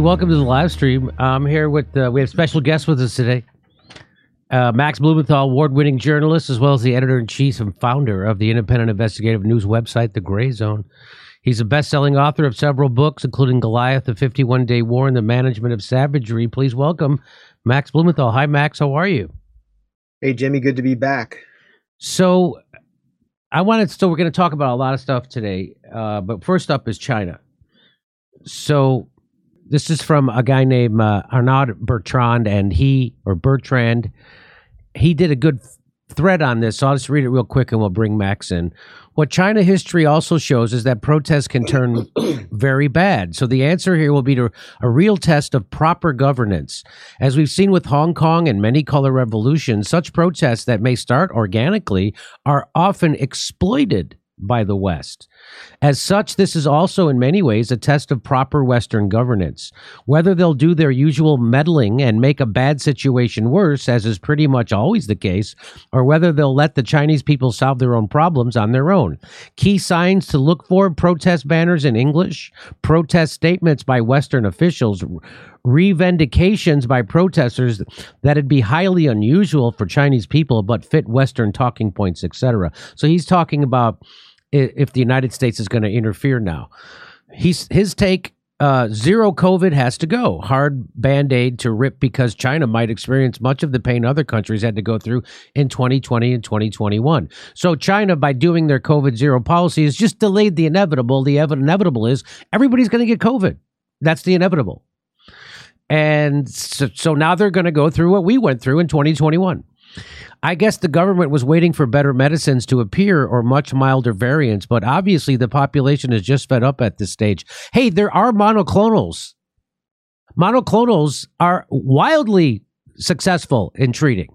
Welcome to the live stream. I'm here with, uh, we have special guests with us today. Uh, Max Blumenthal, award winning journalist, as well as the editor in chief and founder of the independent investigative news website, The Grayzone. He's a best selling author of several books, including Goliath, The 51 Day War, and The Management of Savagery. Please welcome Max Blumenthal. Hi, Max. How are you? Hey, Jimmy. Good to be back. So, I wanted, so we're going to talk about a lot of stuff today. Uh, but first up is China. So, this is from a guy named uh, Arnaud Bertrand, and he, or Bertrand, he did a good thread on this. So I'll just read it real quick and we'll bring Max in. What China history also shows is that protests can turn very bad. So the answer here will be to a real test of proper governance. As we've seen with Hong Kong and many color revolutions, such protests that may start organically are often exploited by the West. As such, this is also in many ways a test of proper Western governance. Whether they'll do their usual meddling and make a bad situation worse, as is pretty much always the case, or whether they'll let the Chinese people solve their own problems on their own. Key signs to look for protest banners in English, protest statements by Western officials, revendications by protesters that'd be highly unusual for Chinese people but fit Western talking points, etc. So he's talking about if the United States is going to interfere now. He's his take uh, zero COVID has to go. Hard band aid to rip because China might experience much of the pain other countries had to go through in 2020 and 2021. So, China, by doing their COVID zero policy, has just delayed the inevitable. The inevitable is everybody's going to get COVID. That's the inevitable. And so, so now they're going to go through what we went through in 2021. I guess the government was waiting for better medicines to appear or much milder variants, but obviously the population is just fed up at this stage. Hey, there are monoclonals. Monoclonals are wildly successful in treating.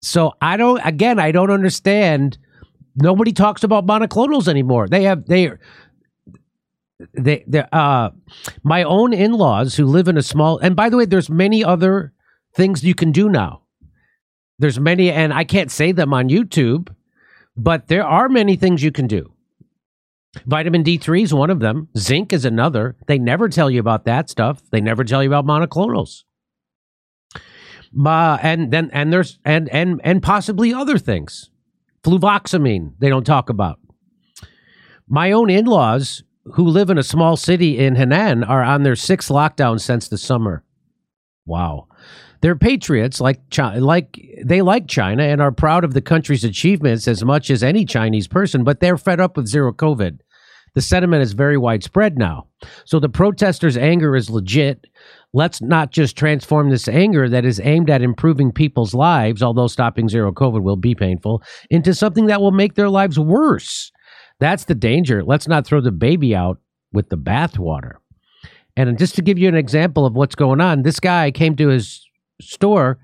So I don't again I don't understand nobody talks about monoclonals anymore. They have they they they uh my own in-laws who live in a small and by the way there's many other things you can do now there's many, and I can't say them on YouTube, but there are many things you can do. Vitamin D3 is one of them. Zinc is another. They never tell you about that stuff. They never tell you about monoclonals. Uh, and then and there's and and and possibly other things. Fluvoxamine they don't talk about. My own in-laws who live in a small city in Henan are on their sixth lockdown since the summer. Wow. They're patriots, like China, like they like China and are proud of the country's achievements as much as any Chinese person, but they're fed up with zero COVID. The sentiment is very widespread now. So the protesters' anger is legit. Let's not just transform this anger that is aimed at improving people's lives, although stopping zero COVID will be painful, into something that will make their lives worse. That's the danger. Let's not throw the baby out with the bathwater. And just to give you an example of what's going on, this guy came to his store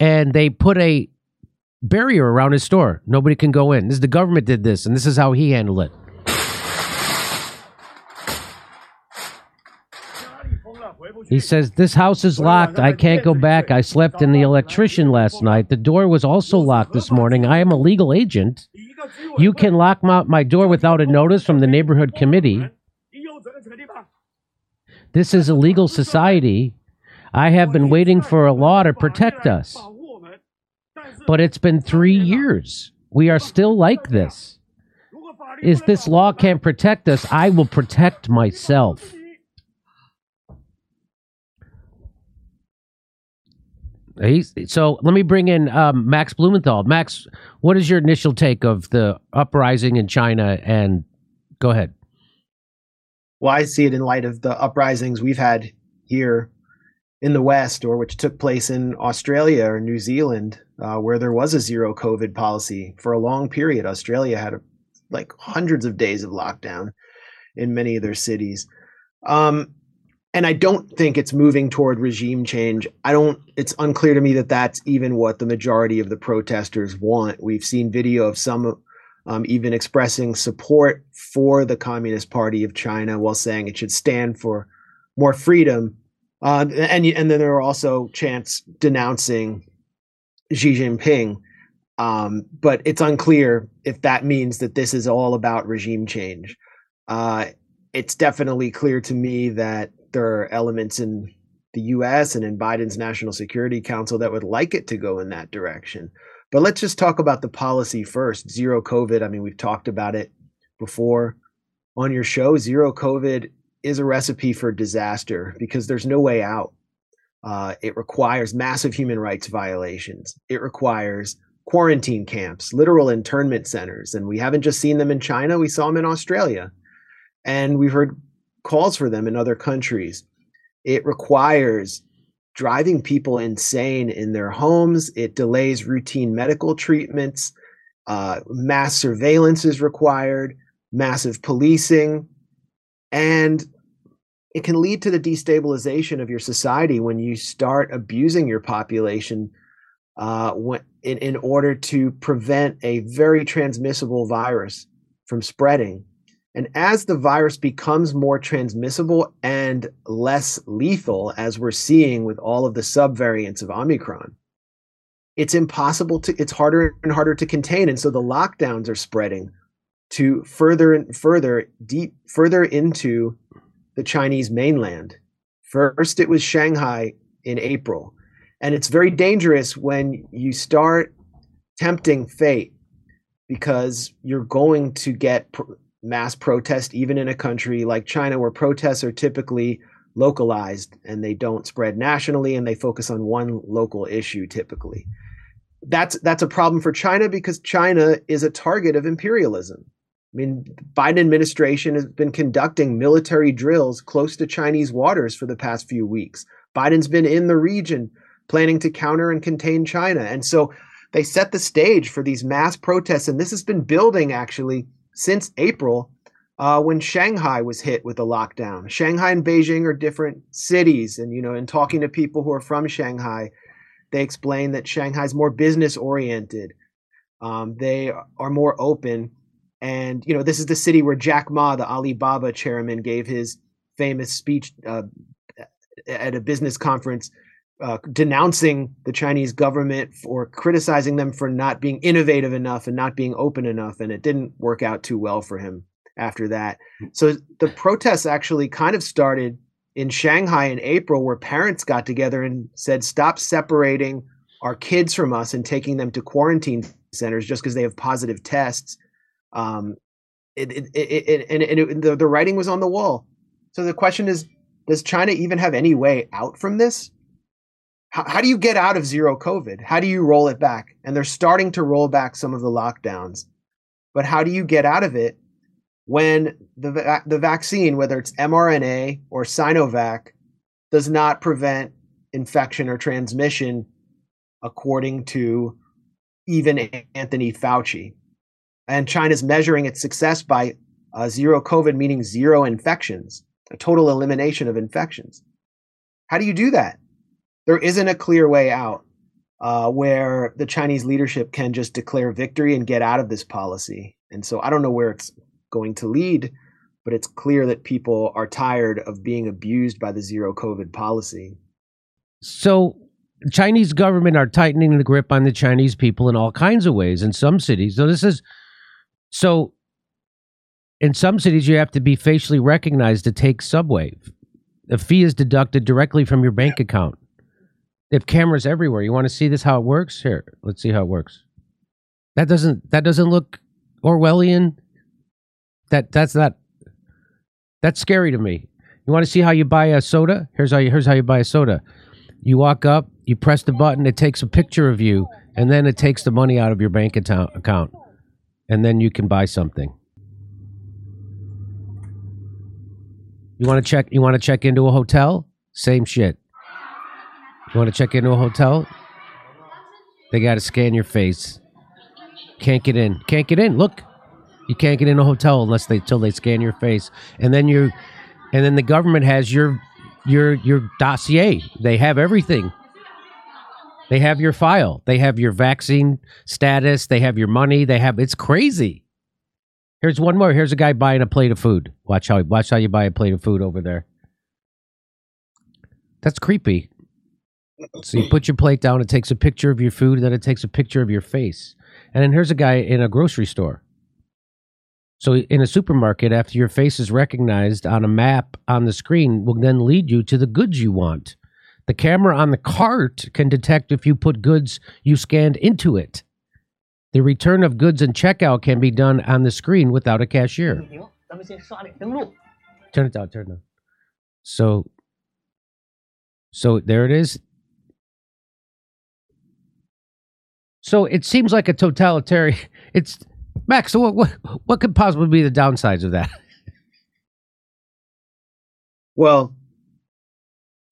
and they put a barrier around his store. Nobody can go in. This the government did this, and this is how he handled it. He says, This house is locked. I can't go back. I slept in the electrician last night. The door was also locked this morning. I am a legal agent. You can lock my, my door without a notice from the neighborhood committee. This is a legal society. I have been waiting for a law to protect us. But it's been three years. We are still like this. If this law can't protect us, I will protect myself. He's, so let me bring in um, Max Blumenthal. Max, what is your initial take of the uprising in China? And go ahead. Well, I see it in light of the uprisings we've had here in the West, or which took place in Australia or New Zealand, uh, where there was a zero COVID policy for a long period. Australia had a, like hundreds of days of lockdown in many of their cities. Um, and I don't think it's moving toward regime change. I don't, it's unclear to me that that's even what the majority of the protesters want. We've seen video of some um, even expressing support for the Communist Party of China while saying it should stand for more freedom uh, and and then there are also chants denouncing Xi Jinping. Um, but it's unclear if that means that this is all about regime change. Uh, it's definitely clear to me that there are elements in the US and in Biden's National Security Council that would like it to go in that direction. But let's just talk about the policy first. Zero COVID. I mean, we've talked about it before on your show. Zero COVID is a recipe for disaster because there's no way out. Uh, it requires massive human rights violations. It requires quarantine camps, literal internment centers. And we haven't just seen them in China, we saw them in Australia. And we've heard calls for them in other countries. It requires driving people insane in their homes. It delays routine medical treatments. Uh, mass surveillance is required, massive policing. And it can lead to the destabilization of your society when you start abusing your population uh, when, in, in order to prevent a very transmissible virus from spreading. And as the virus becomes more transmissible and less lethal, as we're seeing with all of the subvariants of Omicron, it's impossible to, it's harder and harder to contain. And so the lockdowns are spreading to further and further, deep, further into the Chinese mainland. First, it was Shanghai in April. And it's very dangerous when you start tempting fate because you're going to get pr- mass protest, even in a country like China, where protests are typically localized and they don't spread nationally and they focus on one local issue typically. That's that's a problem for China because China is a target of imperialism. I mean, Biden administration has been conducting military drills close to Chinese waters for the past few weeks. Biden's been in the region planning to counter and contain China. And so they set the stage for these mass protests. And this has been building actually since April uh, when Shanghai was hit with a lockdown. Shanghai and Beijing are different cities. And, you know, in talking to people who are from Shanghai, they explain that Shanghai's more business oriented. Um, they are more open and, you know, this is the city where Jack Ma, the Alibaba chairman, gave his famous speech uh, at a business conference uh, denouncing the Chinese government for criticizing them for not being innovative enough and not being open enough. And it didn't work out too well for him after that. So the protests actually kind of started in Shanghai in April, where parents got together and said, stop separating our kids from us and taking them to quarantine centers just because they have positive tests um, it, it, it, and, and the, the writing was on the wall. So the question is, does China even have any way out from this? How, how do you get out of zero COVID? How do you roll it back? And they're starting to roll back some of the lockdowns. But how do you get out of it when the, the vaccine, whether it's mRNA or Sinovac, does not prevent infection or transmission, according to even Anthony Fauci? And China's measuring its success by uh, zero COVID, meaning zero infections, a total elimination of infections. How do you do that? There isn't a clear way out uh, where the Chinese leadership can just declare victory and get out of this policy. And so I don't know where it's going to lead, but it's clear that people are tired of being abused by the zero COVID policy. So Chinese government are tightening the grip on the Chinese people in all kinds of ways in some cities. So this is so in some cities, you have to be facially recognized to take subway. The fee is deducted directly from your bank account. They have cameras everywhere. You want to see this how it works? Here, let's see how it works. That doesn't that doesn't look Orwellian. That that's not that's scary to me. You want to see how you buy a soda? Here's how you here's how you buy a soda. You walk up, you press the button, it takes a picture of you, and then it takes the money out of your bank account account and then you can buy something. You want to check you want to check into a hotel? Same shit. You want to check into a hotel? They got to scan your face. Can't get in. Can't get in. Look. You can't get in a hotel unless they till they scan your face. And then you and then the government has your your your dossier. They have everything. They have your file. They have your vaccine status. They have your money. They have it's crazy. Here's one more. Here's a guy buying a plate of food. Watch how watch how you buy a plate of food over there. That's creepy. So you put your plate down, it takes a picture of your food, then it takes a picture of your face. And then here's a guy in a grocery store. So in a supermarket, after your face is recognized on a map on the screen, will then lead you to the goods you want. The camera on the cart can detect if you put goods you scanned into it. The return of goods and checkout can be done on the screen without a cashier. Turn it down, turn it down. So so there it is. So it seems like a totalitarian it's Max, so what, what what could possibly be the downsides of that? Well,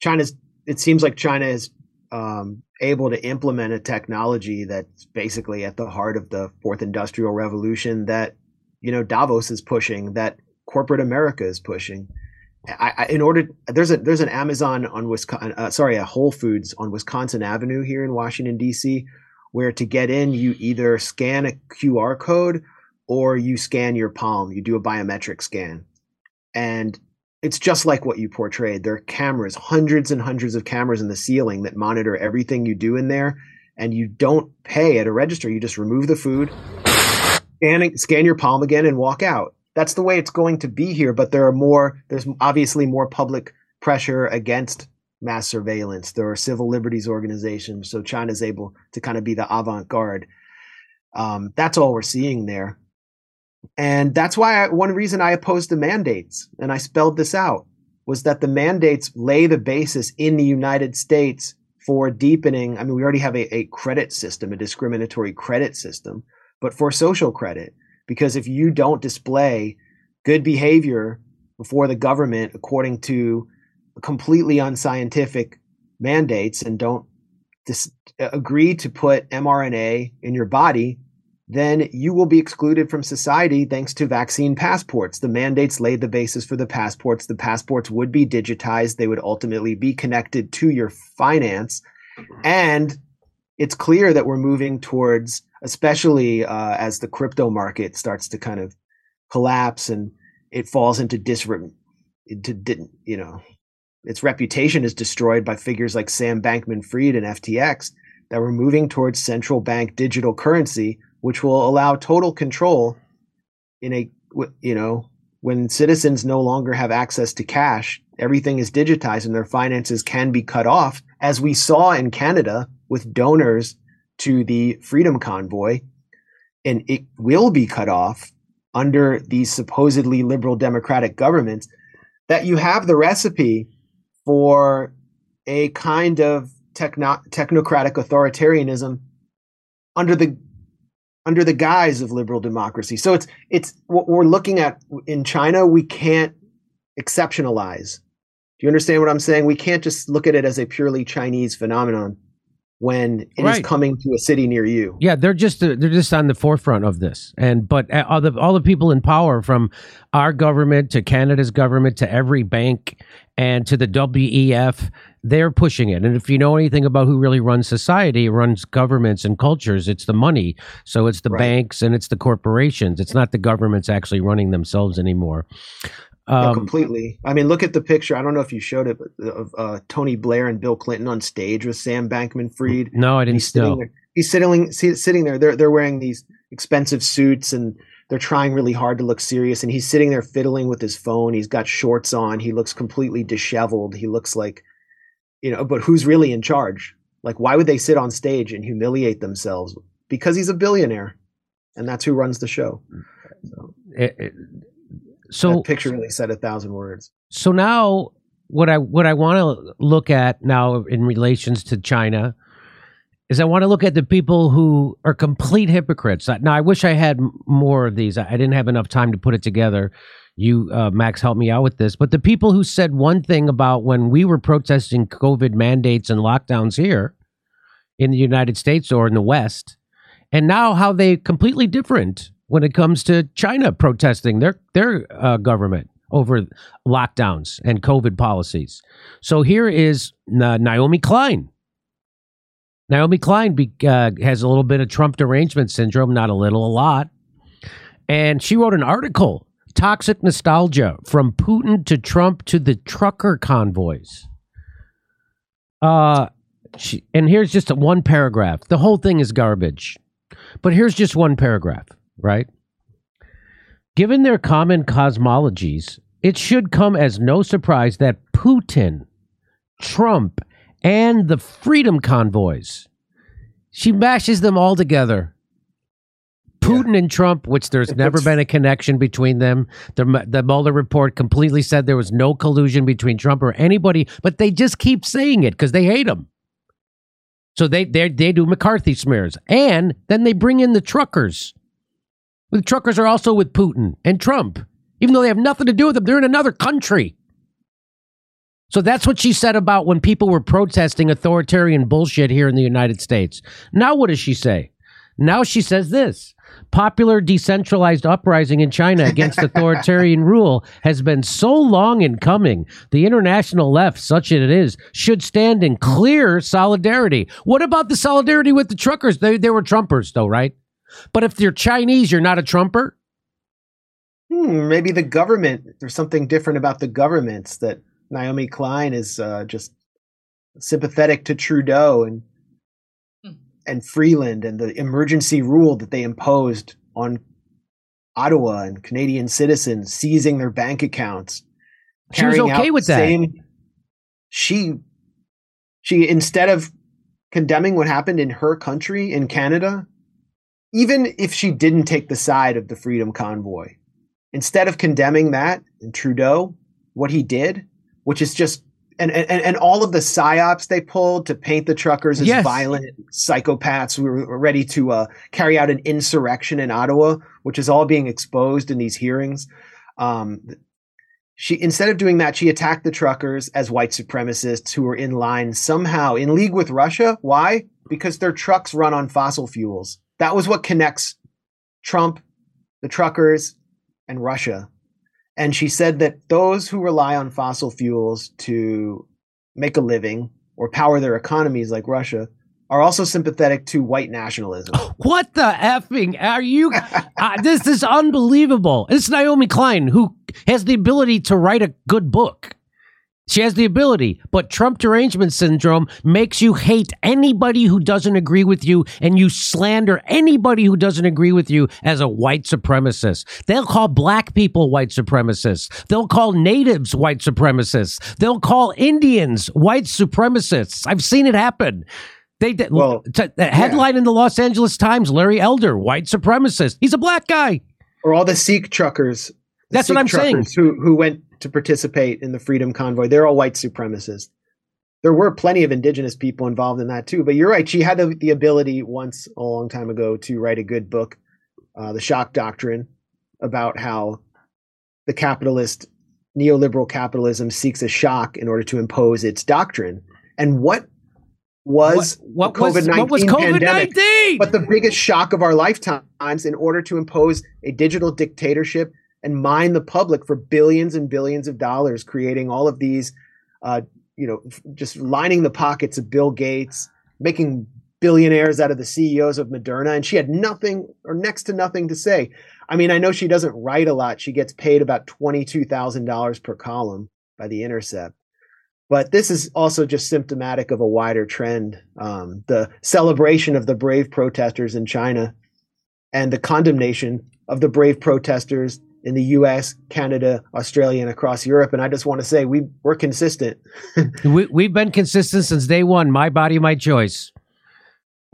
China's. It seems like China is um, able to implement a technology that's basically at the heart of the fourth industrial revolution that you know Davos is pushing, that corporate America is pushing. I, I, in order, there's a there's an Amazon on Wisconsin, uh, sorry, a Whole Foods on Wisconsin Avenue here in Washington D.C where to get in, you either scan a QR code or you scan your palm. You do a biometric scan. And it's just like what you portrayed. There are cameras, hundreds and hundreds of cameras in the ceiling that monitor everything you do in there. And you don't pay at a register. You just remove the food, scan, scan your palm again, and walk out. That's the way it's going to be here. But there are more, there's obviously more public pressure against mass surveillance. There are civil liberties organizations, so China's able to kind of be the avant-garde. Um, that's all we're seeing there, and that's why I, one reason I opposed the mandates, and I spelled this out, was that the mandates lay the basis in the United States for deepening. I mean, we already have a, a credit system, a discriminatory credit system, but for social credit, because if you don't display good behavior before the government according to completely unscientific mandates and don't dis- uh, agree to put mRNA in your body, then you will be excluded from society thanks to vaccine passports. The mandates laid the basis for the passports. The passports would be digitized, they would ultimately be connected to your finance. And it's clear that we're moving towards, especially uh, as the crypto market starts to kind of collapse and it falls into disre- into didn't you know its reputation is destroyed by figures like Sam Bankman Fried and FTX that we're moving towards central bank digital currency, which will allow total control in a, you know, when citizens no longer have access to cash, everything is digitized and their finances can be cut off, as we saw in Canada with donors to the Freedom Convoy. And it will be cut off under these supposedly liberal democratic governments. That you have the recipe for a kind of techno- technocratic authoritarianism under the under the guise of liberal democracy. So it's it's what we're looking at in China. We can't exceptionalize. Do you understand what I'm saying? We can't just look at it as a purely Chinese phenomenon when it right. is coming to a city near you. Yeah, they're just they're just on the forefront of this, and but uh, all the all the people in power, from our government to Canada's government to every bank and to the WEF, they're pushing it. And if you know anything about who really runs society, runs governments and cultures, it's the money. So it's the right. banks and it's the corporations. It's not the governments actually running themselves anymore. Um, completely. I mean, look at the picture. I don't know if you showed it, but of uh, Tony Blair and Bill Clinton on stage with Sam Bankman-Fried. No, I didn't. He's sitting, there, he's sitting sitting there. They're they're wearing these expensive suits and they're trying really hard to look serious. And he's sitting there fiddling with his phone. He's got shorts on. He looks completely disheveled. He looks like, you know. But who's really in charge? Like, why would they sit on stage and humiliate themselves? Because he's a billionaire, and that's who runs the show. So. It, it, so that picture really said a thousand words. So now what I what I want to look at now in relations to China is I want to look at the people who are complete hypocrites. Now I wish I had more of these. I didn't have enough time to put it together. You uh, Max helped me out with this, but the people who said one thing about when we were protesting COVID mandates and lockdowns here in the United States or in the West, and now how they completely different when it comes to China protesting their their uh, government over lockdowns and COVID policies. So here is uh, Naomi Klein. Naomi Klein be, uh, has a little bit of Trump derangement syndrome, not a little, a lot. And she wrote an article, Toxic Nostalgia From Putin to Trump to the Trucker Convoys. Uh, she, and here's just one paragraph. The whole thing is garbage. But here's just one paragraph right? Given their common cosmologies, it should come as no surprise that Putin, Trump, and the freedom convoys, she mashes them all together. Putin and Trump, which there's It never been a connection between them. The, the Mueller report completely said there was no collusion between Trump or anybody, but they just keep saying it because they hate him. So they they they do McCarthy smears, and then they bring in the truckers. The truckers are also with Putin and Trump, even though they have nothing to do with them. They're in another country. So that's what she said about when people were protesting authoritarian bullshit here in the United States. Now, what does she say? Now she says this popular decentralized uprising in China against authoritarian rule has been so long in coming. The international left, such as it is, should stand in clear solidarity. What about the solidarity with the truckers? They, they were Trumpers, though, right? But if you're Chinese, you're not a Trumper? Hmm, maybe the government. There's something different about the governments that Naomi Klein is uh, just sympathetic to Trudeau and Hmm. and Freeland and the emergency rule that they imposed on Ottawa and Canadian citizens seizing their bank accounts. She was okay with that. Same, she she instead of condemning what happened in her country in Canada, even if she didn't take the side of the Freedom Convoy, instead of condemning that and Trudeau, what he did, which is just and and, and all of the psyops they pulled to paint the truckers as Yes. violent psychopaths who were ready to uh, carry out an insurrection in Ottawa, which is all being exposed in these hearings. Um, she instead of doing that, she attacked the truckers as white supremacists who were in line somehow in league with Russia. Why? Because their trucks run on fossil fuels. That was what connects Trump, the truckers, and Russia. And she said that those who rely on fossil fuels to make a living or power their economies like Russia are also sympathetic to white nationalism. What the effing are you? uh, this is unbelievable. It's Naomi Klein who has the ability to write a good book. She has the ability, but Trump derangement syndrome makes you hate anybody who doesn't agree with you and you slander anybody who doesn't agree with you as a white supremacist. They'll call black people white supremacists. They'll call natives white supremacists. They'll call Indians white supremacists. I've seen it happen. They did. Well, T- the headline in the Los Angeles Times: Larry Elder, white supremacist. He's a black guy. or all the Sikh truckers. That's what I'm saying. Who who went to participate in the Freedom Convoy? They're all white supremacists. There were plenty of indigenous people involved in that too. But you're right. She had the, the ability once a long time ago to write a good book, uh, "The Shock Doctrine," about how the capitalist neoliberal capitalism seeks a shock in order to impose its doctrine. And what was what, what was COVID-19 what was COVID nineteen? but the biggest shock of our lifetimes in order to impose a digital dictatorship and mine the public for billions and billions of dollars, creating all of these, uh, you know, just lining the pockets of Bill Gates, making billionaires out of the CEOs of Moderna. And she had nothing or next to nothing to say. I mean, I know she doesn't write a lot. She gets paid about $22,000 per column by The Intercept. But this is also just symptomatic of a wider trend. Um, the celebration of the brave protesters in China and the condemnation of the brave protesters in the US, Canada, Australia, and across Europe. And I just want to say we, we're consistent. we, we've been consistent since day one. My body, my choice.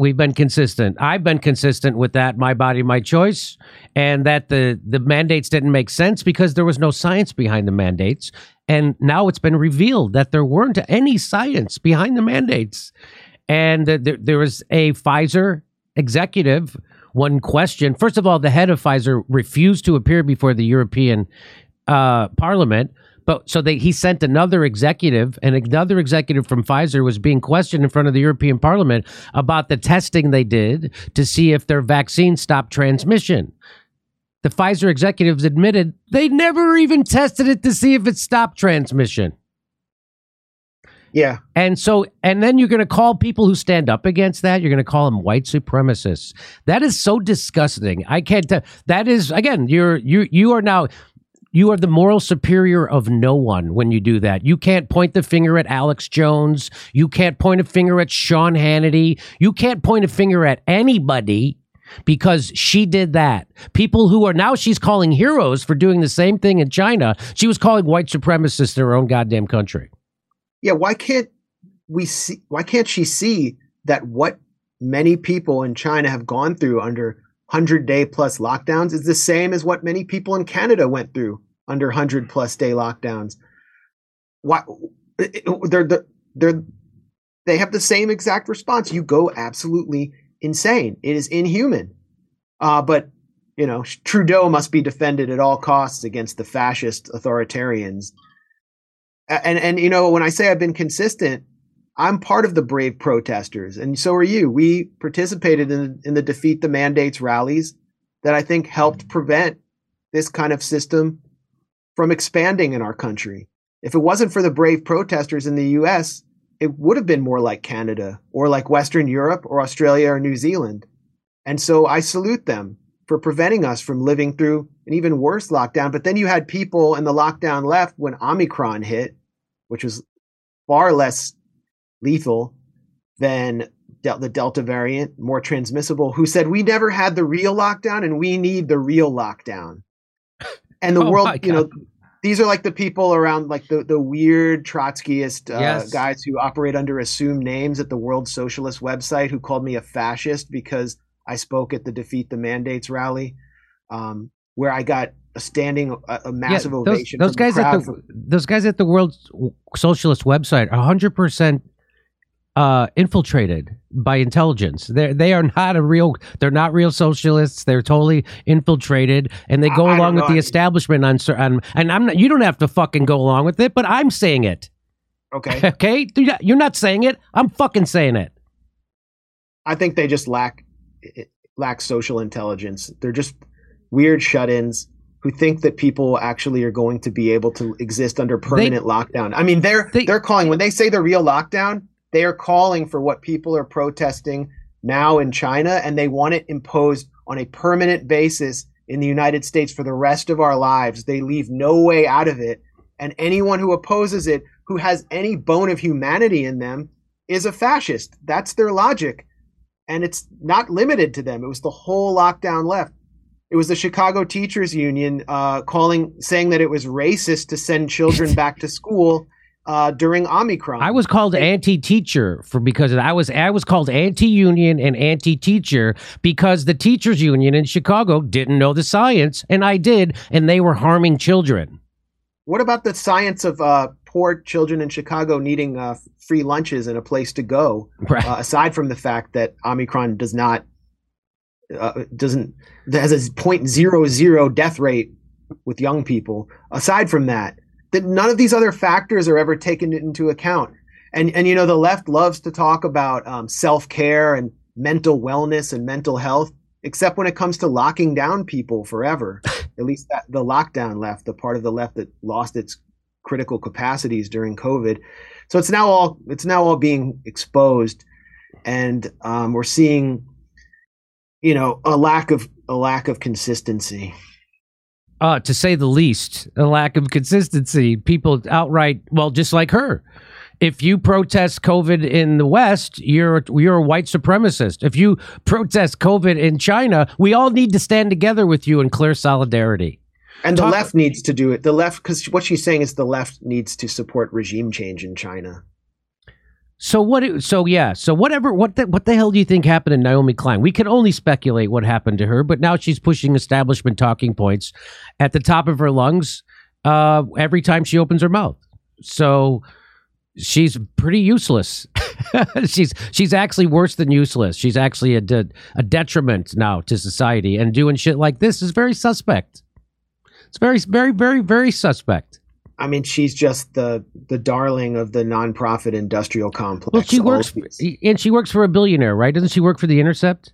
We've been consistent. I've been consistent with that. My body, my choice, and that the the mandates didn't make sense because there was no science behind the mandates. And now it's been revealed that there weren't any science behind the mandates. And there, there was a Pfizer executive. One question. First of all, the head of Pfizer refused to appear before the European uh, Parliament. But so they, he sent another executive, and another executive from Pfizer was being questioned in front of the European Parliament about the testing they did to see if their vaccine stopped transmission. The Pfizer executives admitted they never even tested it to see if it stopped transmission. Yeah. And so, and then you're going to call people who stand up against that, you're going to call them white supremacists. That is so disgusting. I can't. That is, again, you're, you, you are now, you are the moral superior of no one when you do that. You can't point the finger at Alex Jones. You can't point a finger at Sean Hannity. You can't point a finger at anybody because she did that. People who are now she's calling heroes for doing the same thing in China. She was calling white supremacists in her own goddamn country. Yeah, why can't we see why can't she see that what many people in China have gone through under 100 day plus lockdowns is the same as what many people in Canada went through under 100 plus day lockdowns. Why they're they're they have the same exact response. You go absolutely insane. It is inhuman. Uh, but you know, Trudeau must be defended at all costs against the fascist authoritarians. And and you know, when I say I've been consistent, I'm part of the brave protesters, and so are you. We participated in in the defeat the mandates rallies that I think helped prevent this kind of system from expanding in our country. If it wasn't for the brave protesters in the U.S., it would have been more like Canada or like Western Europe or Australia or New Zealand. And so I salute them for preventing us from living through an even worse lockdown. But then you had people in the lockdown left when Omicron hit, which was far less lethal than del- the Delta variant, more transmissible, who said, We never had the real lockdown and we need the real lockdown. And the oh world, you know, these are like the people around like the, the weird Trotskyist uh, yes. guys who operate under assumed names at the World Socialist website who called me a fascist because I spoke at the Defeat the Mandates rally, um, where I got a standing, a, a massive yeah, those, ovation. Those guys at the from, those guys at the World Socialist website, hundred percent uh, infiltrated by intelligence. They they are not a real. They're not real socialists. They're totally infiltrated, and they go I, along I with the establishment on, on. And I'm not. You don't have to fucking go along with it, but I'm saying it. Okay. okay. You're not saying it. I'm fucking saying it. I think they just lack lack social intelligence. They're just weird shut-ins who think that people actually are going to be able to exist under permanent they, lockdown. I mean, they're they, are calling when they say the real lockdown they are calling for what people are protesting now in China, and they want it imposed on a permanent basis in the United States for the rest of our lives. They leave no way out of it. And anyone who opposes it, who has any bone of humanity in them, is a fascist. That's their logic. And it's not limited to them. It was the whole lockdown left. It was the Chicago Teachers Union uh, calling, saying that it was racist to send children back to school uh, during Omicron. I was called anti-teacher for because I was I was called anti-union and anti-teacher because the teachers union in Chicago didn't know the science and I did and they were harming children. What about the science of uh, poor children in Chicago needing uh, free lunches and a place to go? Right. Uh, aside from the fact that Omicron does not uh, doesn't has a point zero zero death rate with young people. Aside from that, that none of these other factors are ever taken into account. And and you know the left loves to talk about um, self care and mental wellness and mental health, except when it comes to locking down people forever. At least that, the lockdown left, the part of the left that lost its critical capacities during COVID. So it's now all it's now all being exposed, and um, we're seeing, you know, a lack of a lack of consistency uh, to say the least, a lack of consistency. People outright, well, just like her. If you protest COVID in the West, you're you're a white supremacist. If you protest COVID in China, we all need to stand together with you in clear solidarity. And the Talk- left needs to do it. The left, because what she's saying is the left needs to support regime change in China. So what? So yeah. So whatever. What the what the hell do you think happened to Naomi Klein? We can only speculate what happened to her, but now she's pushing establishment talking points at the top of her lungs uh, every time she opens her mouth. So she's pretty useless. she's she's actually worse than useless. She's actually a de- a detriment now to society, and doing shit like this is very suspect. It's very very very very suspect. I mean, she's just the the darling of the nonprofit industrial complex. Well, she works, for, and she works for a billionaire, right? Doesn't she work for the Intercept?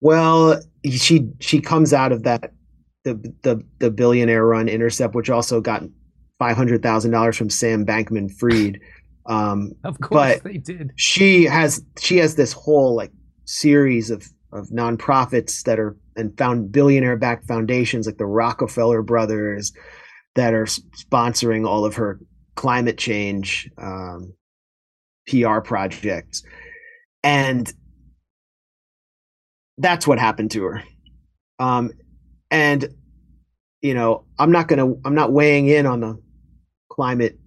Well, she she comes out of that the the the billionaire run Intercept, which also got five hundred thousand dollars from Sam Bankman-Fried. Um, of course, they did. She has she has this whole like series of of nonprofits that are and found billionaire backed foundations like the Rockefeller Brothers that are sponsoring all of her climate change um, PR projects. And that's what happened to her. Um, and you know, I'm not gonna, I'm not weighing in on the climate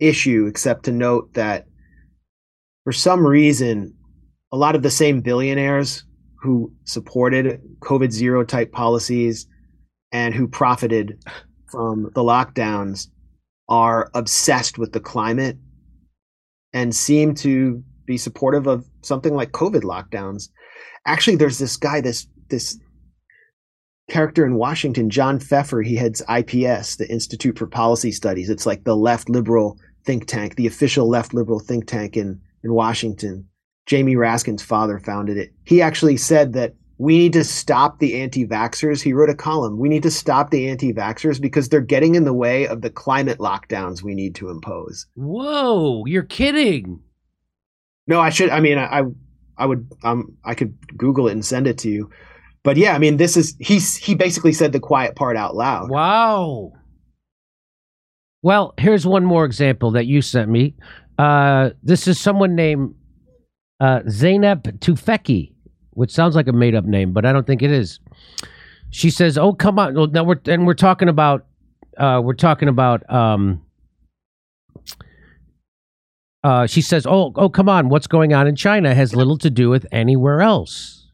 issue except to note that for some reason, a lot of the same billionaires who supported COVID zero type policies and who profited from the lockdowns are obsessed with the climate and seem to be supportive of something like COVID lockdowns. Actually, there's this guy, this this character in Washington, John Feffer. He heads IPS, the Institute for Policy Studies. It's like the left liberal think tank, the official left liberal think tank in in Washington. Jamie Raskin's father founded it. He actually said that we need to stop the anti-vaxxers. He wrote a column. We need to stop the anti-vaxxers because they're getting in the way of the climate lockdowns we need to impose. Whoa, you're kidding. No, I should I mean I I would um I could Google it and send it to you. But yeah, I mean this is he's he basically said the quiet part out loud. Wow. Well, here's one more example that you sent me. Uh, this is someone named uh, Zeynep Tufekci, which sounds like a made up name, but I don't think it is. She says, "Oh, come on!" Well, now we're and we're talking about uh, we're talking about. Um, uh, she says, "Oh, oh, come on! What's going on in China has little to do with anywhere else.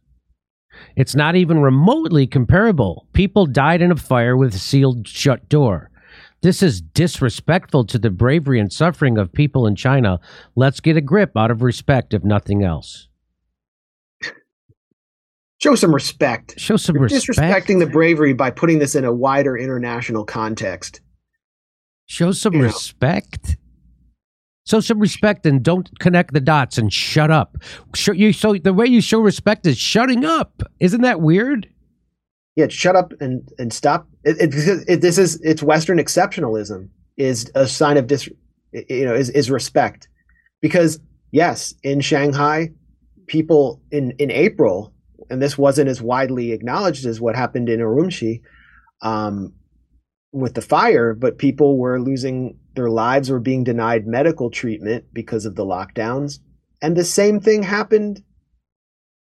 It's not even remotely comparable. People died in a fire with a sealed shut door." This is disrespectful to the bravery and suffering of people in China. Let's get a grip out of respect, if nothing else. Show some respect. Show some You're respect. disrespecting the bravery by putting this in a wider international context. Show some You know. respect. Show some respect and don't connect the dots and shut up. Show you so the way you show respect is shutting up. Isn't that weird? Yeah, shut up and and stop. It, it, it, this is it's Western exceptionalism is a sign of dis, you know, is is respect, because yes, in Shanghai, people in in April, and this wasn't as widely acknowledged as what happened in Urumqi, um, with the fire, but people were losing their lives or being denied medical treatment because of the lockdowns, and the same thing happened.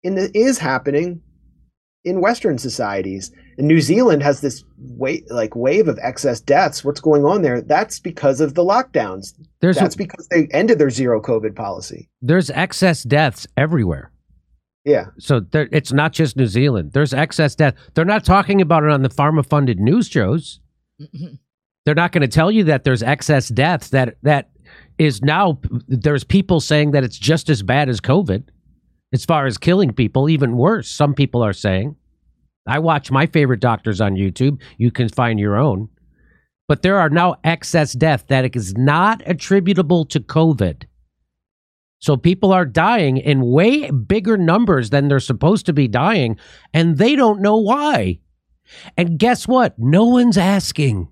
In the, is happening in Western societies. And New Zealand has this wave, like wave of excess deaths. What's going on there? That's because of the lockdowns. There's That's because they ended their zero COVID policy. there's excess deaths everywhere. Yeah, So there, it's not just New Zealand. There's excess death. They're not talking about it on the pharma funded news shows. Mm-hmm. They're not going to tell you that there's excess deaths that that is now there's people saying that it's just as bad as COVID as far as killing people, even worse. Some people are saying. I watch my favorite doctors on YouTube. You can find your own. But there are now excess death that is not attributable to COVID. So people are dying in way bigger numbers than they're supposed to be dying, and they don't know why. And guess what? No one's asking.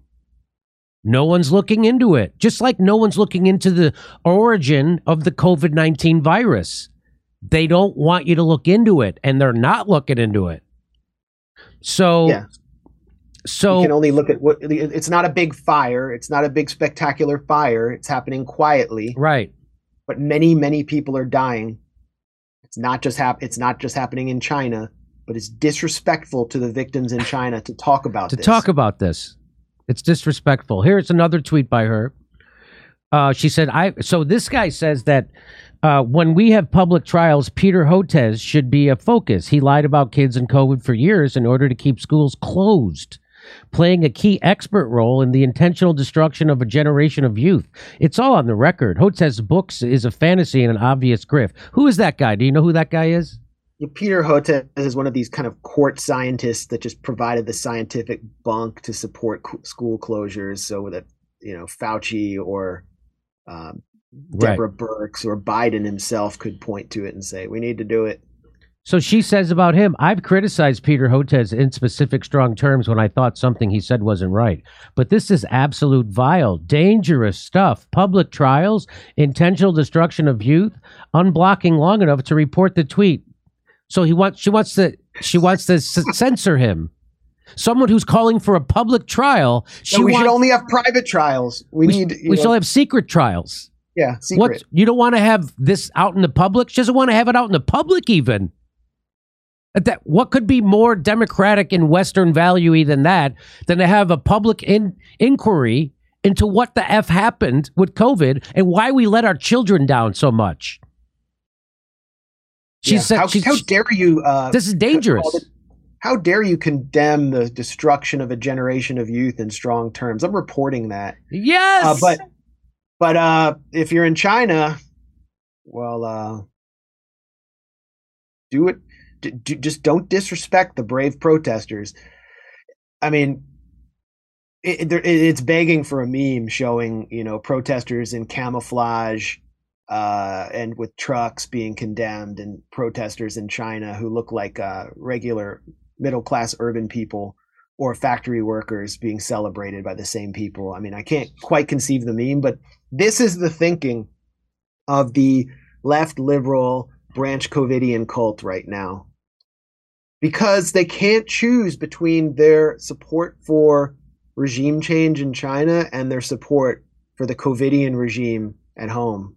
No one's looking into it. Just like no one's looking into the origin of the COVID 19 virus. They don't want you to look into it, and they're not looking into it. So, Yeah. so you can only look at what. It's not a big fire. It's not a big spectacular fire. It's happening quietly, right. But many, many people are dying. It's not just hap- It's not just happening in China, but it's disrespectful to the victims in China to talk about to this. talk about this. It's disrespectful. Here's another tweet by her. Uh, she said, "I." So this guy says that uh, when we have public trials, Peter Hotez should be a focus. He lied about kids and COVID for years in order to keep schools closed, playing a key expert role in the intentional destruction of a generation of youth. It's all on the record. Hotez's books is a fantasy and an obvious grift. Who is that guy? Do you know who that guy is? Peter Hotez is one of these kind of court scientists that just provided the scientific bunk to support school closures, so that you know Fauci or um, Right. Deborah Birx or Biden himself could point to it and say, "We need to do it." So she says about him, I've criticized Peter Hotez in specific strong terms when I thought something he said wasn't right. But this is absolute vile, dangerous stuff. Public trials, intentional destruction of youth, unblocking long enough to report the tweet. So he wants she wants to she wants to censor him. Someone who's calling for a public trial, she No, we should only have private trials. We, we, need. we know, shall have secret trials. yeah, secret. What you don't want to have this out in the public? She doesn't want to have it out in the public even. That what could be more democratic and Western value than that than to have a public in, inquiry into what the f happened with COVID and why we let our children down so much. She yeah. said, how, how, dare you? Uh, this is dangerous. How dare you condemn the destruction of a generation of youth in strong terms? I'm reporting that. Yes, uh, but but uh, if you're in China, well, uh, do it d- d- just don't disrespect the brave protesters. I mean, it, it, it's begging for a meme showing you know protesters in camouflage uh, and with trucks being condemned and protesters in China who look like uh, regular middle class urban people or factory workers being celebrated by the same people. I mean, I can't quite conceive the meme, but this is the thinking of the left liberal branch COVIDian cult right now because they can't choose between their support for regime change in China and their support for the COVIDian regime at home.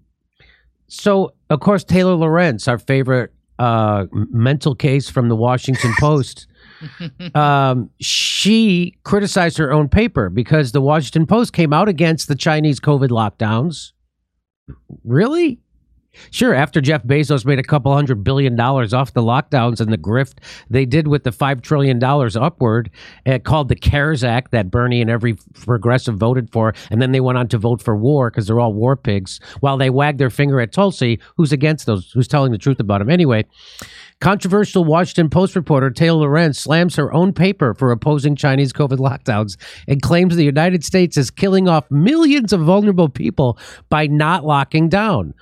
So, of course, Taylor Lorenz, our favorite uh, mental case from the Washington Post, um, she criticized her own paper because the Washington Post came out against the Chinese COVID lockdowns. Really? Sure, after Jeff Bezos made a couple hundred billion dollars off the lockdowns and the grift they did with the $5 trillion upward, uh, called the CARES Act that Bernie and every progressive voted for. And then they went on to vote for war because they're all war pigs while they wagged their finger at Tulsi, who's against those, who's telling the truth about him. Anyway, controversial Washington Post reporter Taylor Lorenz slams her own paper for opposing Chinese COVID lockdowns and claims the United States is killing off millions of vulnerable people by not locking down.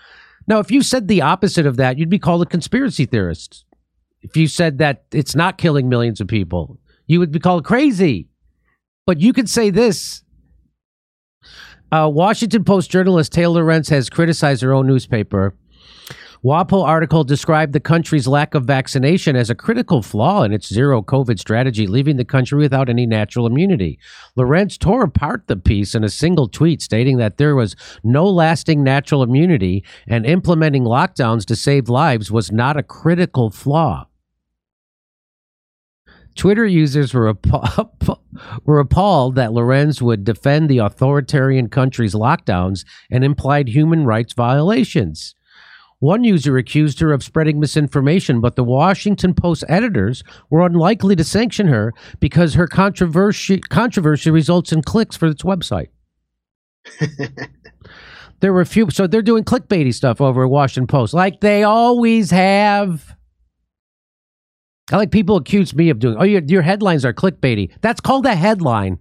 Now, if you said the opposite of that, you'd be called a conspiracy theorist. If you said that it's not killing millions of people, you would be called crazy. But you could say this. Uh, Washington Post journalist Taylor Lorenz has criticized her own newspaper WAPO article described the country's lack of vaccination as a critical flaw in its zero COVID strategy, leaving the country without any natural immunity. Lorenz tore apart the piece in a single tweet, stating that there was no lasting natural immunity and implementing lockdowns to save lives was not a critical flaw. Twitter users were, were appalled that Lorenz would defend the authoritarian country's lockdowns and implied human rights violations. One user accused her of spreading misinformation, but the Washington Post editors were unlikely to sanction her because her controversy, controversy results in clicks for its website. there were a few, so they're doing clickbaity stuff over at Washington Post, like they always have. I like people accuse me of doing. Oh, your, your headlines are clickbaity. That's called a headline.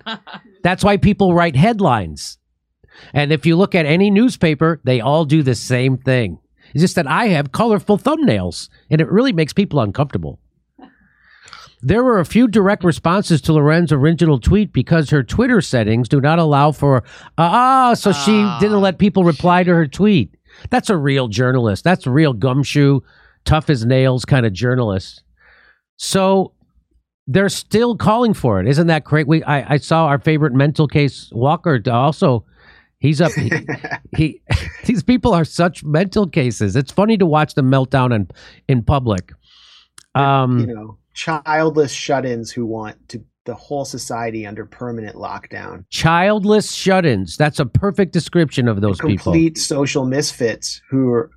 That's why people write headlines. And if you look at any newspaper, they all do the same thing. It's just that I have colorful thumbnails, and it really makes people uncomfortable. There were a few direct responses to Loren's original tweet because her Twitter settings do not allow for ah, uh, so she uh, didn't let people reply to her tweet. That's a real journalist. That's a real gumshoe, tough as nails kind of journalist. So they're still calling for it. Isn't that great? We I, I saw our favorite mental case Walker also He's up. He, he, these people are such mental cases. It's funny to watch them melt down in in public. Um, you know, childless shut-ins who want to the whole society under permanent lockdown. Childless shut-ins. That's a perfect description of those complete people. Complete social misfits who are,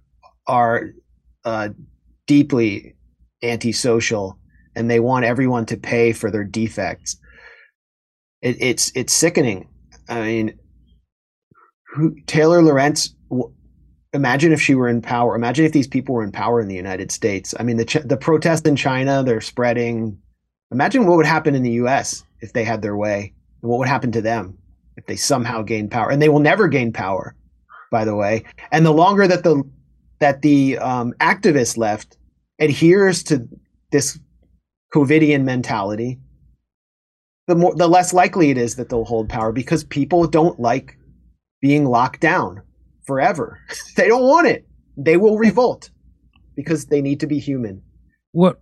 are uh, deeply antisocial, and they want everyone to pay for their defects. It, it's it's sickening. I mean, who Taylor Lorenz imagine if she were in power. Imagine if these people were in power in the United States. I mean the the protests in China they're spreading. Imagine what would happen in the US if they had their way. And what would happen to them if they somehow gain power? And they will never gain power by the way. And the longer that the that the um, activist left adheres to this covidian mentality the more the less likely it is that they'll hold power because people don't like being locked down forever. they don't want it. They will revolt because they need to be human. What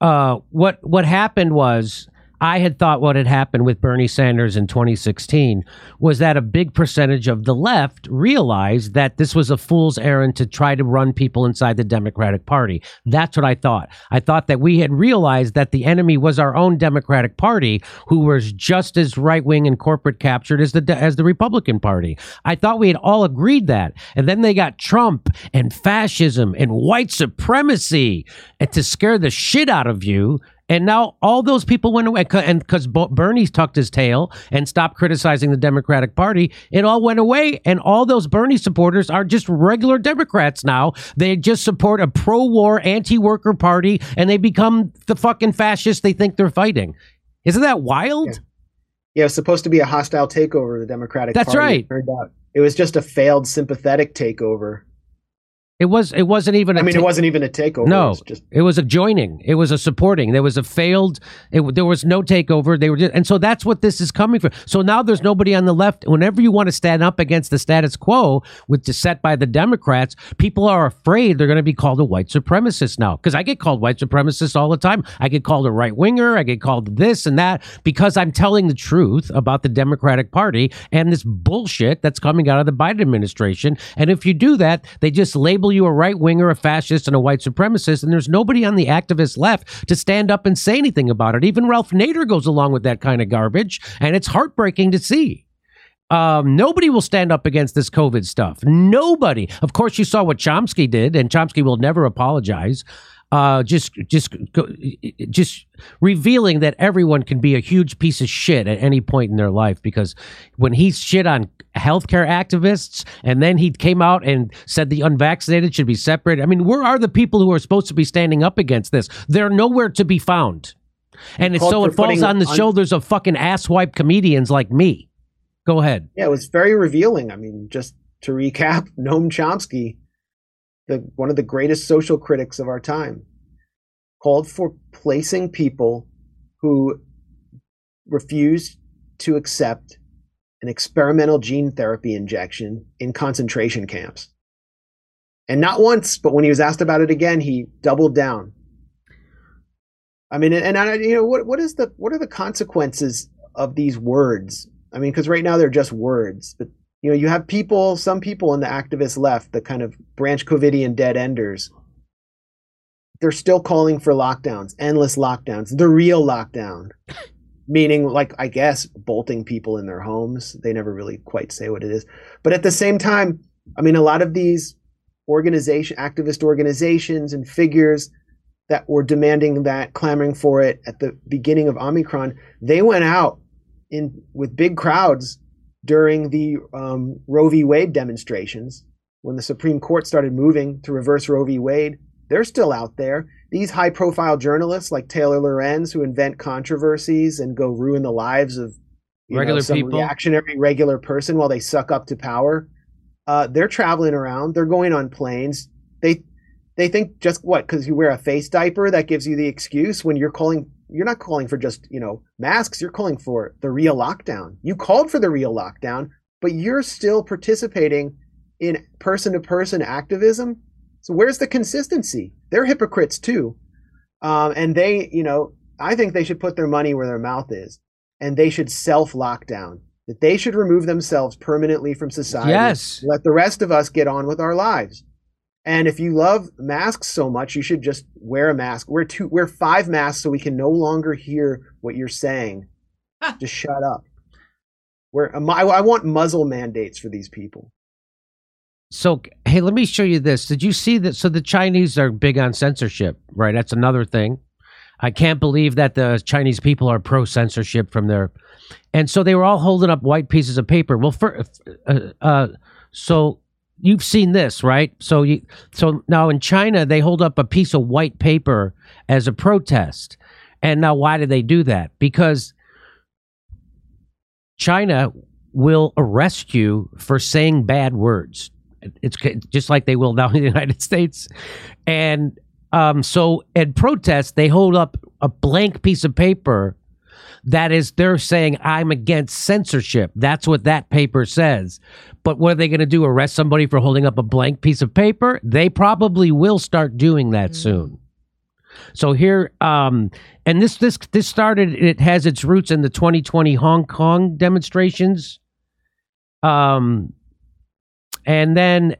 uh what what happened was I had thought what had happened with Bernie Sanders in 2016 was that a big percentage of the left realized that this was a fool's errand to try to run people inside the Democratic Party. That's what I thought. I thought that we had realized that the enemy was our own Democratic Party, who was just as right wing and corporate captured as the as the Republican Party. I thought we had all agreed that, and then they got Trump and fascism and white supremacy, and to scare the shit out of you and now all those people went away, and because Bernie tucked his tail and stopped criticizing the Democratic Party, it all went away. And all those Bernie supporters are just regular Democrats now. They just support a pro-war, anti-worker party, and they become the fucking fascists they think they're fighting. Isn't that wild? Yeah, yeah it was supposed to be a hostile takeover of the Democratic That's Party. That's right. It, it was just a failed sympathetic takeover. It was. It wasn't even. I mean, ta- it wasn't even a takeover. No, it was just it was a joining. It was a supporting. There was a failed. It, there was no takeover. They were, just, and so that's what this is coming from. So now there's nobody on the left. Whenever you want to stand up against the status quo, which is set by the Democrats, people are afraid they're going to be called a white supremacist now. Because I get called white supremacist all the time. I get called a right winger. I get called this and that because I'm telling the truth about the Democratic Party and this bullshit that's coming out of the Biden administration. And if you do that, they just label you a right winger a fascist and a white supremacist, and there's nobody on the activist left to stand up and say anything about it. Even Ralph Nader goes along with that kind of garbage, and it's heartbreaking to see. Um, nobody will stand up against this COVID stuff. Nobody. Of course, you saw what Chomsky did, and Chomsky will never apologize uh, just just just revealing that everyone can be a huge piece of shit at any point in their life because when he shit on healthcare activists and then he came out and said the unvaccinated should be separated. I mean, where are the people who are supposed to be standing up against this? They're nowhere to be found. And it's, so it falls on the un- shoulders of fucking asswipe comedians like me. Go ahead. Yeah, it was very revealing. I mean, just to recap, Noam Chomsky the one of the greatest social critics of our time, called for placing people who refused to accept an experimental gene therapy injection in concentration camps. And not once, but when he was asked about it again, he doubled down. I mean, and I, you know, what what is the what are the consequences of these words? I mean, because right now they're just words, but you know, you have people, some people in the activist left, the kind of branch Covidian dead enders, they're still calling for lockdowns, endless lockdowns, the real lockdown. Meaning, like, I guess, bolting people in their homes. They never really quite say what it is. But at the same time, I mean, a lot of these organization, activist organizations and figures that were demanding that, clamoring for it at the beginning of Omicron, they went out in with big crowds during the um, Roe v. Wade demonstrations, when the Supreme Court started moving to reverse Roe v. Wade, they're still out there. These high profile journalists like Taylor Lorenz, who invent controversies and go ruin the lives of regular know, some people, reactionary regular person while they suck up to power. Uh, they're traveling around. They're going on planes. They they think just what because you wear a face diaper that gives you the excuse when you're calling you're not calling for just you know masks you're calling for the real lockdown. You called for the real lockdown but you're still participating in person to person activism. So where's the consistency? They're hypocrites too. Um, and they you know i think they should put their money where their mouth is and they should self lockdown that they should remove themselves permanently from society yes. let the rest of us get on with our lives and if you love masks so much, you should just wear a mask. Wear two, wear five masks so we can no longer hear what you're saying. just shut up. Where I want muzzle mandates for these people. So, hey, let me show you this. Did you see that? So the Chinese are big on censorship, right? That's another thing. I can't believe that the Chinese people are pro censorship from their, and so they were all holding up white pieces of paper. Well, for, uh, uh, so you've seen this, right? So you so now in China they hold up a piece of white paper as a protest. And now why do they do that? Because China will arrest you for saying bad words. It's just like they will now in the United States. And um, so at protest, they hold up a blank piece of paper that is, they're saying, I'm against censorship. That's what that paper says. But what are they going to do? Arrest somebody for holding up a blank piece of paper? They probably will start doing that mm-hmm. soon. So here, um, and this this this started. It has its roots in the 2020 Hong Kong demonstrations. Um, and then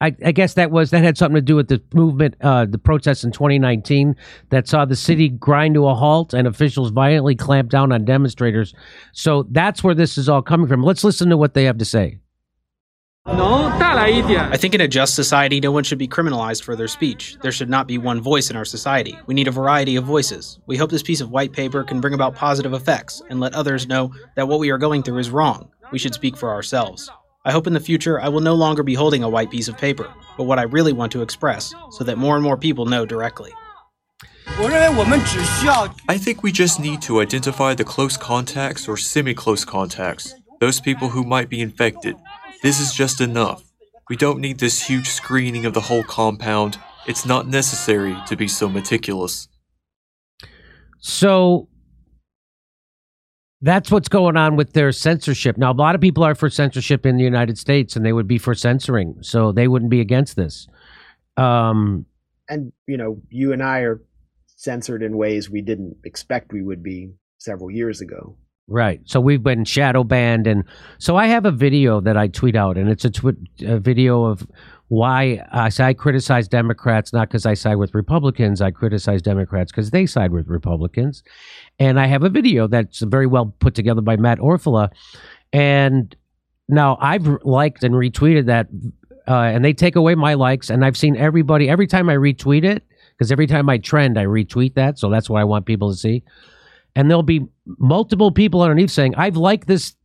I, I, guess that was that had something to do with the movement, uh, the protests in 2019 that saw the city grind to a halt and officials violently clamp down on demonstrators. So that's where this is all coming from. Let's listen to what they have to say. I think in a just society, no one should be criminalized for their speech. There should not be one voice in our society. We need a variety of voices. We hope this piece of white paper can bring about positive effects and let others know that what we are going through is wrong. We should speak for ourselves. I hope in the future I will no longer be holding a white piece of paper, but what I really want to express, so that more and more people know directly. I think we just need to identify the close contacts or semi close contacts, those people who might be infected. This is just enough. We don't need this huge screening of the whole compound. It's not necessary to be so meticulous. So that's what's going on with their censorship. Now, a lot of people are for censorship in the United States, and they would be for censoring, so they wouldn't be against this. Um, and you know, you and I are censored in ways we didn't expect we would be several years ago. Right. So we've been shadow banned, and so I have a video that I tweet out, and it's a, tw- a video of why I, say I criticize Democrats not because I side with Republicans. I criticize Democrats because they side with Republicans. And I have a video that's very well put together by Matt Orfalea. And now I've liked and retweeted that, uh, and they take away my likes. And I've seen everybody every time I retweet it because every time I trend, I retweet that. So that's what I want people to see. And there'll be multiple people underneath saying, I've liked this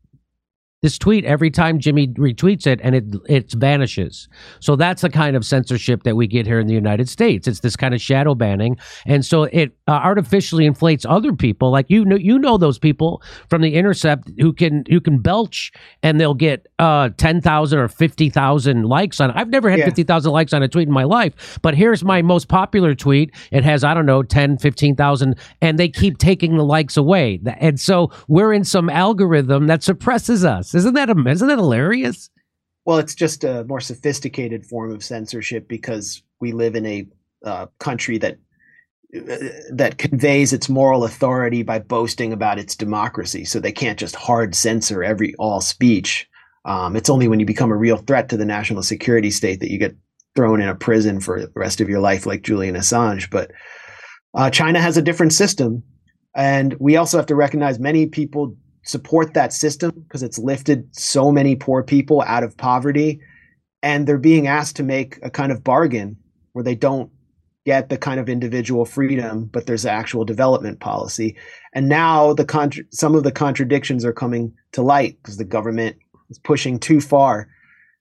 this tweet every time Jimmy retweets it and it it vanishes. So that's the kind of censorship that we get here in the United States. It's this kind of shadow banning, and so it uh, artificially inflates other people. Like you know, you know those people from the Intercept who can who can belch and they'll get uh, ten thousand or fifty thousand likes on. It. I've never had yeah. fifty thousand likes on a tweet in my life, but here's my most popular tweet. It has I don't know 10, 15,000, and they keep taking the likes away, and so we're in some algorithm that suppresses us. Isn't that isn't that hilarious? Well, it's just a more sophisticated form of censorship because we live in a uh, country that uh, that conveys its moral authority by boasting about its democracy. So they can't just hard censor every all speech. Um, it's only when you become a real threat to the national security state that you get thrown in a prison for the rest of your life, like Julian Assange. But uh, China has a different system, and we also have to recognize many people support that system because it's lifted so many poor people out of poverty. And they're being asked to make a kind of bargain where they don't get the kind of individual freedom but there's actual development policy. And now the contra- some of the contradictions are coming to light because the government is pushing too far.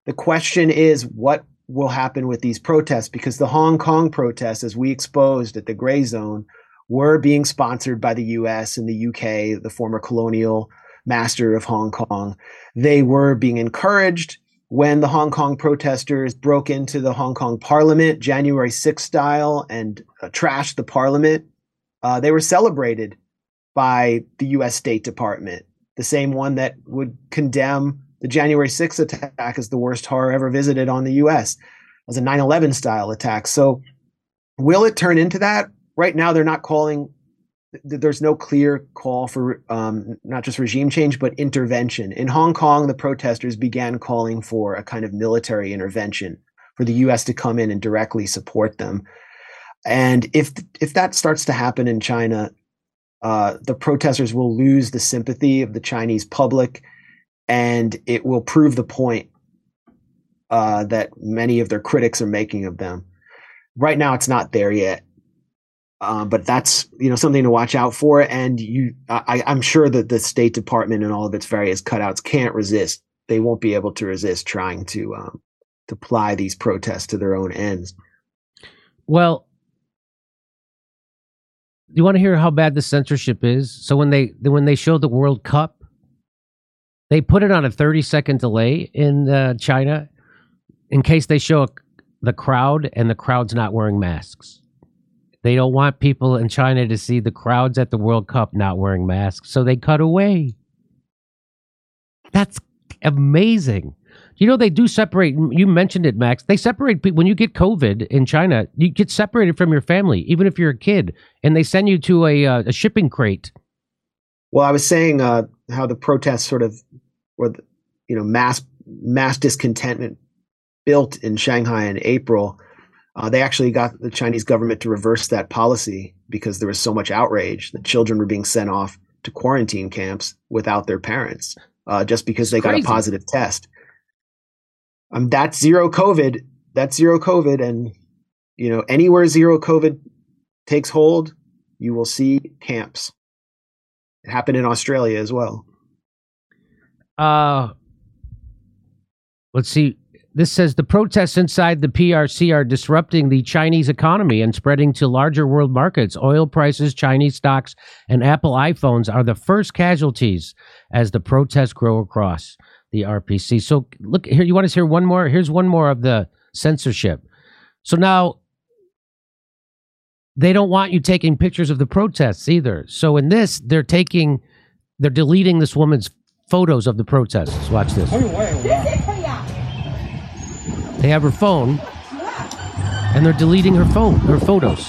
The question is what will happen with these protests? Because the Hong Kong protests as we exposed at the Grayzone were being sponsored by the US and the UK, the former colonial master of Hong Kong. They were being encouraged when the Hong Kong protesters broke into the Hong Kong parliament, January 6th style, and uh, trashed the parliament. Uh, they were celebrated by the US State Department, the same one that would condemn the January 6th attack as the worst horror ever visited on the US as a 9 11 style attack. So, will it turn into that? Right now they're not calling there's no clear call for um, not just regime change but intervention. In hong kong the protesters began calling for a kind of military intervention for the us to come in and directly support them. And if if that starts to happen in china uh, the protesters will lose the sympathy of the chinese public and it will prove the point uh, that many of their critics are making of them. Right now it's not there yet uh, but that's you know something to watch out for. And you, I, I'm sure that the State Department and all of its various cutouts can't resist. They won't be able to resist trying to um, to ply these protests to their own ends. Well, do you want to hear how bad the censorship is? So when they when they showed the World Cup, they put it on a 30 second delay in uh, China in case they show a, the crowd and the crowd's not wearing masks. They don't want people in China to see the crowds at the World Cup not wearing masks, so they cut away. That's amazing. You know, they do separate. You mentioned it, Max. They separate people when you get COVID in China. You get separated from your family, even if you're a kid, and they send you to a, uh, a shipping crate. Well, I was saying uh, how the protests sort of, or the, you know, mass mass discontentment built in Shanghai in April. Uh, they actually got the Chinese government to reverse that policy because there was so much outrage that children were being sent off to quarantine camps without their parents uh, just because It's they crazy. got a positive test. Um, that's zero COVID. That's zero COVID, and you know anywhere zero COVID takes hold, you will see camps. It happened in Australia as well. Uh, let's see. This says the protests inside the PRC are disrupting the Chinese economy and spreading to larger world markets. Oil prices, Chinese stocks, and Apple iPhones are the first casualties as the protests grow across the RPC. So, look here, you want to hear one more? Here's one more of the censorship. So now they don't want you taking pictures of the protests either. So, in this, they're taking, they're deleting this woman's photos of the protests. Watch this. They have her phone, and they're deleting her phone, her photos.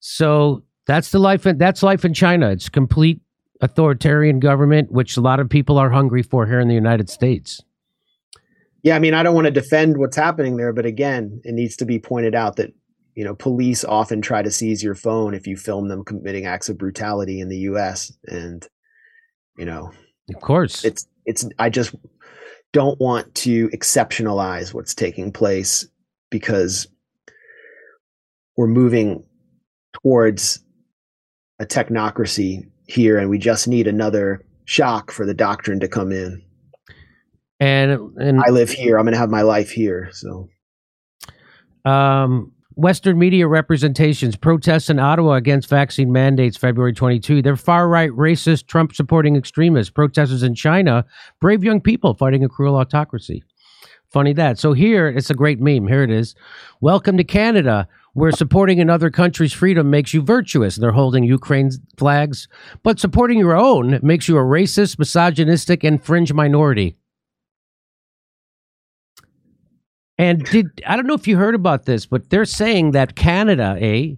So that's the life. In, that's life in China. It's complete authoritarian government, which a lot of people are hungry for here in the United States. Yeah, I mean, I don't want to defend what's happening there, but again, it needs to be pointed out that you know police often try to seize your phone if you film them committing acts of brutality in the U.S. and you know Of course, it's it's I just don't want to exceptionalize what's taking place because we're moving towards a technocracy here, and we just need another shock for the doctrine to come in. And and I live here. I'm going to have my life here. So um, Western media representations protests in Ottawa against vaccine mandates February 22. They're far right, racist, Trump supporting extremists. Protesters in China, brave young people fighting a cruel autocracy. Funny that. So here, it's a great meme. Here it is. Welcome to Canada, where supporting another country's freedom makes you virtuous. They're holding Ukraine's flags, but supporting your own makes you a racist, misogynistic, and fringe minority. And did I don't know if you heard about this, but they're saying that Canada, eh,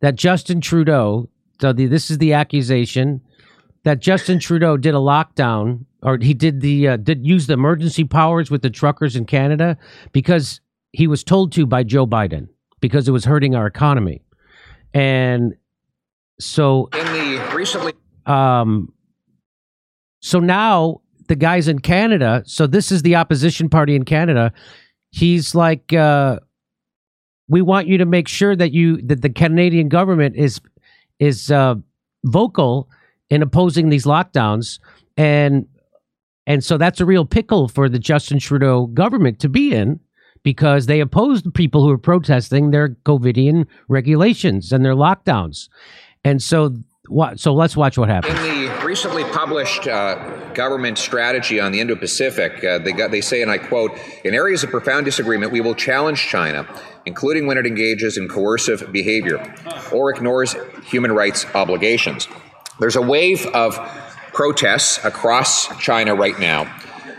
that Justin Trudeau, so the, this is the accusation that Justin Trudeau did a lockdown or he did the uh, did use the emergency powers with the truckers in Canada because he was told to by Joe Biden because it was hurting our economy. And so In the recently um so now the guys in Canada, so this is the opposition party in Canada. He's like uh we want you to make sure that you that the Canadian government is is uh vocal in opposing these lockdowns and and so that's a real pickle for the Justin Trudeau government to be in because they oppose the people who are protesting their COVIDian regulations and their lockdowns. And so what so let's watch what happens. in the recently published uh, government strategy on the Indo-Pacific, uh, they got they say, and I quote: "In areas of profound disagreement, we will challenge China, including when it engages in coercive behavior or ignores human rights obligations." There's a wave of protests across China right now,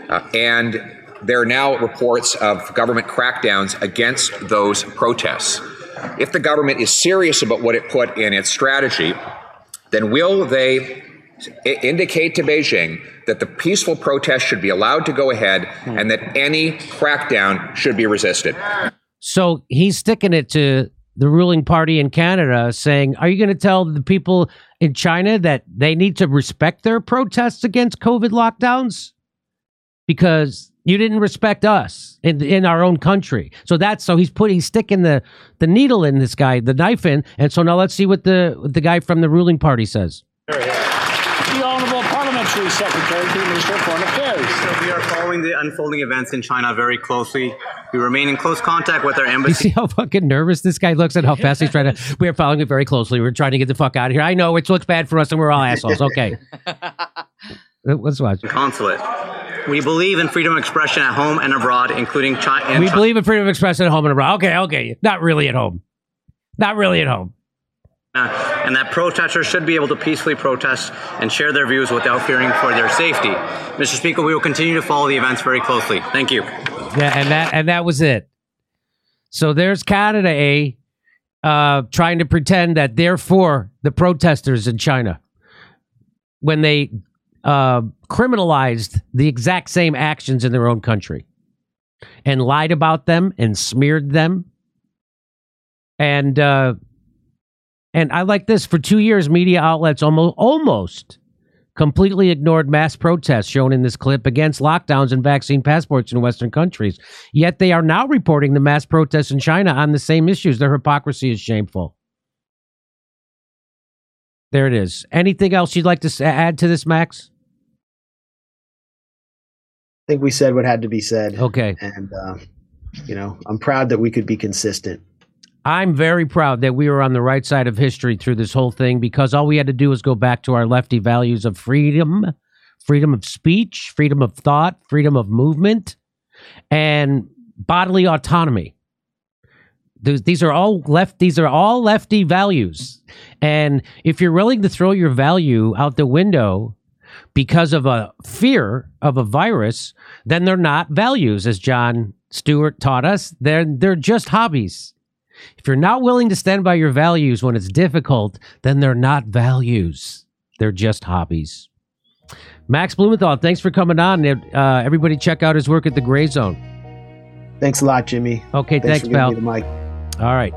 uh, and there are now reports of government crackdowns against those protests. If the government is serious about what it put in its strategy, then will they indicate to Beijing that the peaceful protest should be allowed to go ahead and that any crackdown should be resisted? So he's sticking it to the ruling party in Canada, saying, Are you going to tell the people in China that they need to respect their protests against COVID lockdowns? Because you didn't respect us in in our own country. So that's so he's putting he's sticking the the needle in this guy, the knife in. And so now let's see what the what the guy from the ruling party says. The Honourable Parliamentary Secretary to the Minister of Foreign Affairs. So we are following the unfolding events in China very closely. We remain in close contact with our embassy. You see how fucking nervous this guy looks and how fast he's trying to. We're following it very closely. We're trying to get the fuck out of here. I know it looks bad for us and we're all assholes. Okay. Uh, Let's watch. consulate. We believe in freedom of expression at home and abroad, including China. we believe in freedom of expression at home and abroad. Okay, okay. Not really at home. Not really at home. and that protesters should be able to peacefully protest and share their views without fearing for their safety. Mr. Speaker, we will continue to follow the events very closely. Thank you. Yeah, and that and that was it. So there's Canada, A, uh, trying to pretend that they're for the protesters in China when they uh, criminalized the exact same actions in their own country and lied about them and smeared them. And uh, and I like this for two years, media outlets almost almost completely ignored mass protests shown in this clip against lockdowns and vaccine passports in Western countries. Yet they are now reporting the mass protests in China on the same issues. Their hypocrisy is shameful. There it is. Anything else you'd like to add to this, Max? I think we said what had to be said. Okay. And, uh, you know, I'm proud that we could be consistent. I'm very proud that we were on the right side of history through this whole thing because all we had to do was go back to our lefty values of freedom, freedom of speech, freedom of thought, freedom of movement, and bodily autonomy. These these are all left. These are all lefty values, and if you're willing to throw your value out the window because of a fear of a virus, then they're not values, as Jon Stewart taught us. They're they're just hobbies. If you're not willing to stand by your values when it's difficult, then they're not values. They're just hobbies. Max Blumenthal, thanks for coming on. Uh, everybody, check out his work at the Grayzone. Thanks a lot, Jimmy. Okay, thanks, for giving pal. me the mic. All right.